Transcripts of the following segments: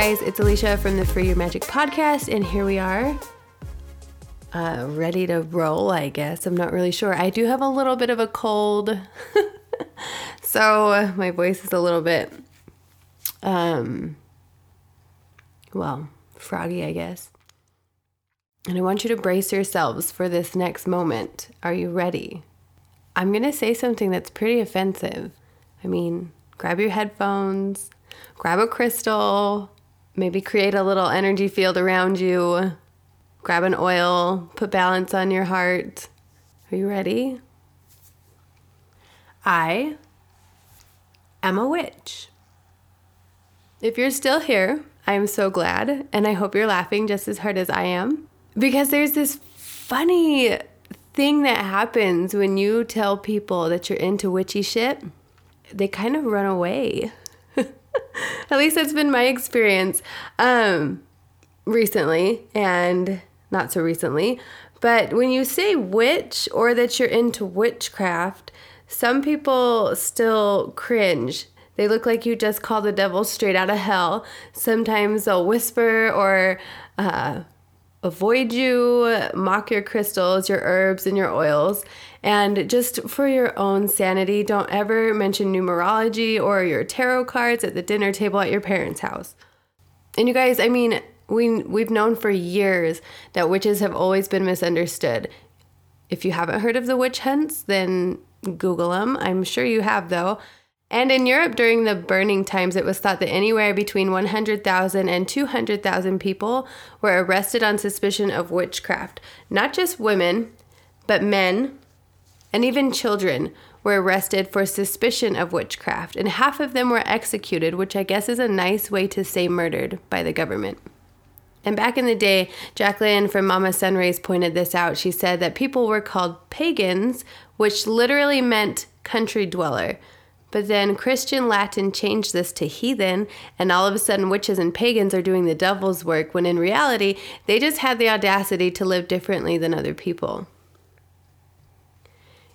guys, it's Alicia from the Free Your Magic podcast, and here we are, uh, ready to roll, I guess. I'm not really sure. I do have a little bit of a cold, so my voice is a little bit, um, well, froggy, I guess. And I want you to brace yourselves for this next moment. Are you ready? I'm going to say something that's pretty offensive. I mean, grab your headphones, grab a crystal, maybe create a little energy field around you, grab an oil, put balance on your heart. Are you ready? I am a witch. If you're still here, I am so glad, and I hope you're laughing just as hard as I am because there's this funny thing that happens when you tell people that you're into witchy shit. They kind of run away. At least that's been my experience um, recently and not so recently. But when you say witch or that you're into witchcraft, some people still cringe. They look like you just called the devil straight out of hell. Sometimes they'll whisper or uh, avoid you, mock your crystals, your herbs, and your oils. And just for your own sanity, don't ever mention numerology or your tarot cards at the dinner table at your parents' house. And you guys, I mean, we we've known for years that witches have always been misunderstood. If you haven't heard of the witch hunts, then Google them. I'm sure you have though. And in Europe during the burning times, it was thought that anywhere between 100,000 and 200,000 people were arrested on suspicion of witchcraft. Not just women, but men and even children were arrested for suspicion of witchcraft, and half of them were executed, which I guess is a nice way to say murdered by the government. And back in the day, Jacqueline from Mama Sunrays pointed this out. She said that people were called pagans, which literally meant country dweller. But then Christian Latin changed this to heathen, and all of a sudden witches and pagans are doing the devil's work when in reality, they just had the audacity to live differently than other people.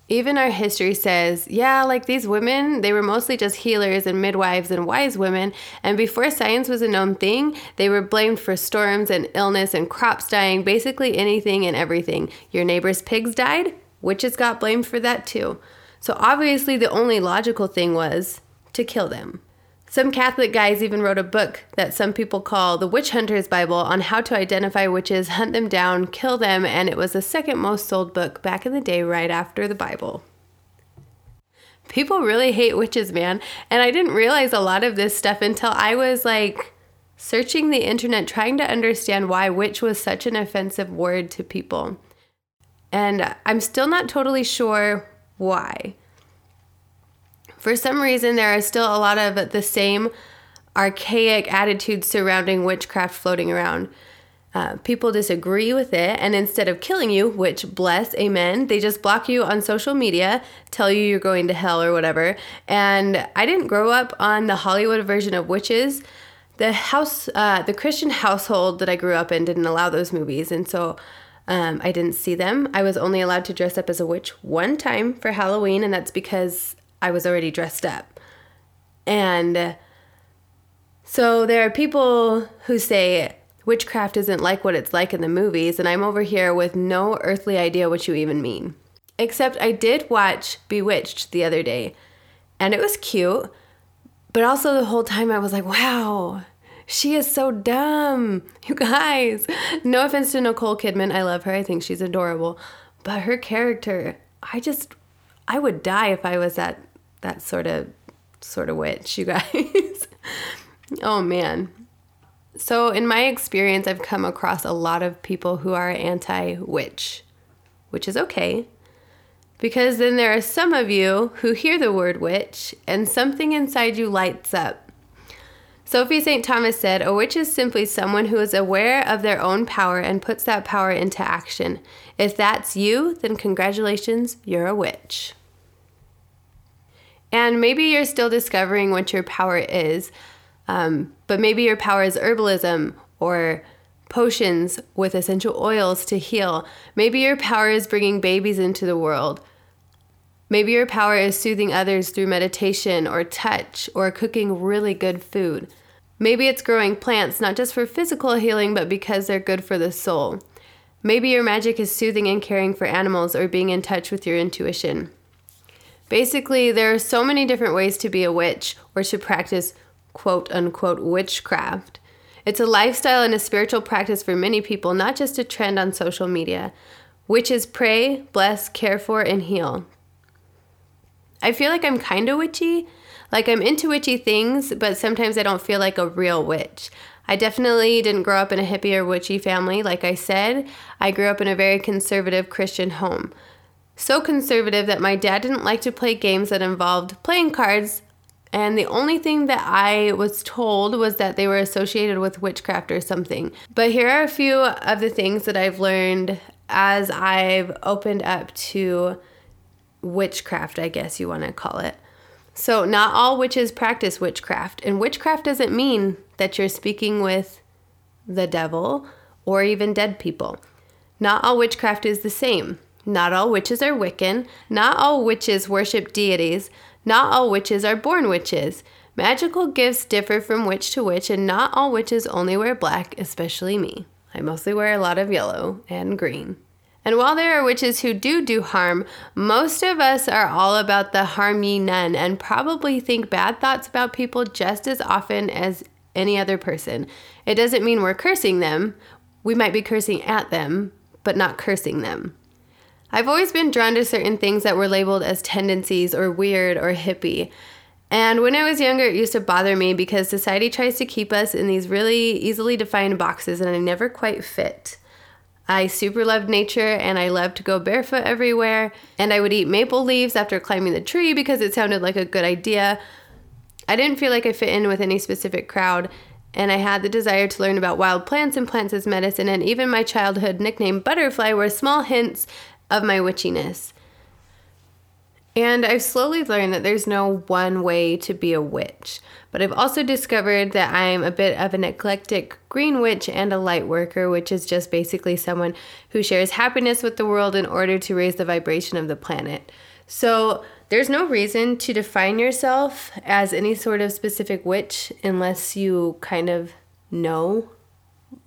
Even our history says, yeah, like these women, they were mostly just healers and midwives and wise women. And before science was a known thing, they were blamed for storms and illness and crops dying, basically anything and everything. Your neighbor's pigs died? Witches got blamed for that too. So obviously, the only logical thing was to kill them. Some Catholic guys even wrote a book that some people call the Witch Hunter's Bible on how to identify witches, hunt them down, kill them, and it was the second most sold book back in the day, right after the Bible. People really hate witches, man. And I didn't realize a lot of this stuff until I was like searching the internet trying to understand why witch was such an offensive word to people. And I'm still not totally sure why. For some reason, there are still a lot of the same archaic attitudes surrounding witchcraft floating around. Uh, people disagree with it, and instead of killing you, which bless, amen, they just block you on social media, tell you you're going to hell or whatever. And I didn't grow up on the Hollywood version of witches. The house, uh, the Christian household that I grew up in didn't allow those movies, and so um, I didn't see them. I was only allowed to dress up as a witch one time for Halloween, and that's because I was already dressed up. And so there are people who say witchcraft isn't like what it's like in the movies, and I'm over here with no earthly idea what you even mean. Except I did watch Bewitched the other day, and it was cute, but also the whole time I was like, wow, she is so dumb. You guys. No offense to Nicole Kidman. I love her. I think she's adorable. But her character, I just I would die if I was that that sort of sort of witch, you guys. oh man. So in my experience, I've come across a lot of people who are anti-witch, which is okay. Because then there are some of you who hear the word witch and something inside you lights up Sophie St. Thomas said, A witch is simply someone who is aware of their own power and puts that power into action. If that's you, then congratulations, you're a witch. And maybe you're still discovering what your power is, um, but maybe your power is herbalism or potions with essential oils to heal. Maybe your power is bringing babies into the world. Maybe your power is soothing others through meditation or touch or cooking really good food. Maybe it's growing plants not just for physical healing, but because they're good for the soul. Maybe your magic is soothing and caring for animals or being in touch with your intuition. Basically, there are so many different ways to be a witch or to practice quote unquote witchcraft. It's a lifestyle and a spiritual practice for many people, not just a trend on social media. Witches pray, bless, care for, and heal. I feel like I'm kind of witchy. Like I'm into witchy things, but sometimes I don't feel like a real witch. I definitely didn't grow up in a hippie or witchy family. Like I said, I grew up in a very conservative Christian home. So conservative that my dad didn't like to play games that involved playing cards and the only thing that I was told was that they were associated with witchcraft or something. But here are a few of the things that I've learned as I've opened up to witchcraft, I guess you want to call it. So, not all witches practice witchcraft, and witchcraft doesn't mean that you're speaking with the devil or even dead people. Not all witchcraft is the same. Not all witches are Wiccan. Not all witches worship deities. Not all witches are born witches. Magical gifts differ from witch to witch, and not all witches only wear black, especially me. I mostly wear a lot of yellow and green. And while there are witches who do do harm, most of us are all about the harm ye none and probably think bad thoughts about people just as often as any other person. It doesn't mean we're cursing them. We might be cursing at them, but not cursing them. I've always been drawn to certain things that were labeled as tendencies or weird or hippie. And when I was younger, it used to bother me because society tries to keep us in these really easily defined boxes, and I never quite fit. I super loved nature and I loved to go barefoot everywhere, and I would eat maple leaves after climbing the tree because it sounded like a good idea. I didn't feel like I fit in with any specific crowd, and I had the desire to learn about wild plants and plants as medicine, and even my childhood nickname Butterfly were small hints of my witchiness. And I've slowly learned that there's no one way to be a witch. But I've also discovered that I'm a bit of an eclectic green witch and a light worker, which is just basically someone who shares happiness with the world in order to raise the vibration of the planet. So there's no reason to define yourself as any sort of specific witch unless you kind of know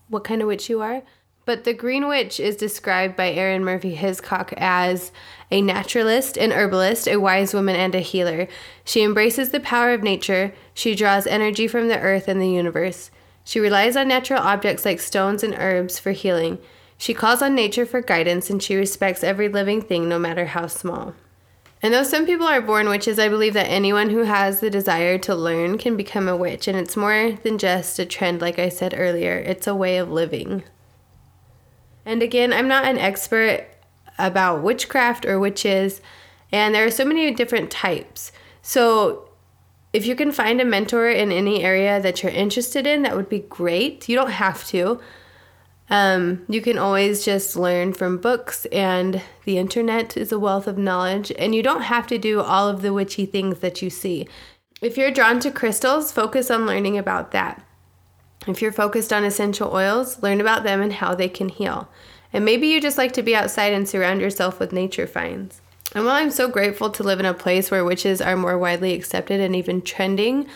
what kind of witch you are. But the Green Witch is described by Arin Murphy-Hiscock as a naturalist, an herbalist, a wise woman, and a healer. She embraces the power of nature. She draws energy from the earth and the universe. She relies on natural objects like stones and herbs for healing. She calls on nature for guidance and she respects every living thing, no matter how small. And though some people are born witches, I believe that anyone who has the desire to learn can become a witch. And it's more than just a trend, like I said earlier, it's a way of living. And again, I'm not an expert about witchcraft or witches, and there are so many different types. So, if you can find a mentor in any area that you're interested in, that would be great. You don't have to. Um, you can always just learn from books, and the internet is a wealth of knowledge, and you don't have to do all of the witchy things that you see. If you're drawn to crystals, focus on learning about that. If you're focused on essential oils, learn about them and how they can heal. And maybe you just like to be outside and surround yourself with nature finds. And while I'm so grateful to live in a place where witches are more widely accepted and even trending,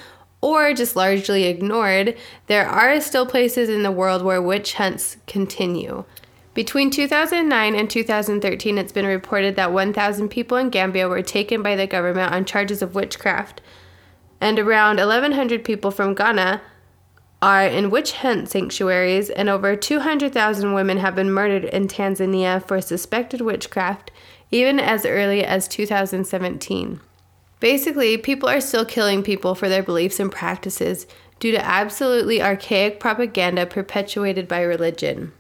or just largely ignored, there are still places in the world where witch hunts continue. Between 2009 and 2013, it's been reported that 1,000 people in Gambia were taken by the government on charges of witchcraft, and around 1,100 people from Ghana are in witch hunt sanctuaries, and over 200,000 women have been murdered in Tanzania for suspected witchcraft, even as early as 2017. Basically, people are still killing people for their beliefs and practices due to absolutely archaic propaganda perpetuated by religion.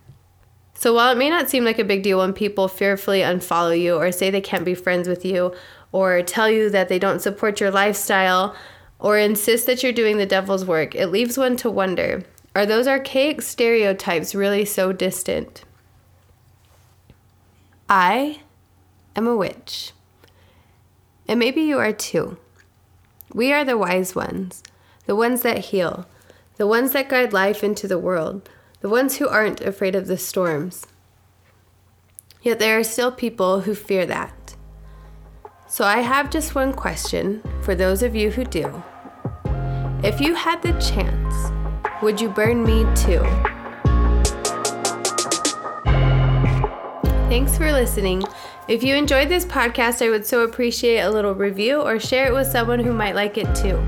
So, while it may not seem like a big deal when people fearfully unfollow you or say they can't be friends with you or tell you that they don't support your lifestyle, or insist that you're doing the devil's work, it leaves one to wonder are those archaic stereotypes really so distant? I am a witch. And maybe you are too. We are the wise ones, the ones that heal, the ones that guide life into the world, the ones who aren't afraid of the storms. Yet there are still people who fear that. So I have just one question for those of you who do. If you had the chance Would you burn me too? Thanks for listening. If you enjoyed this podcast, I would so appreciate a little review or share it with someone who might like it too.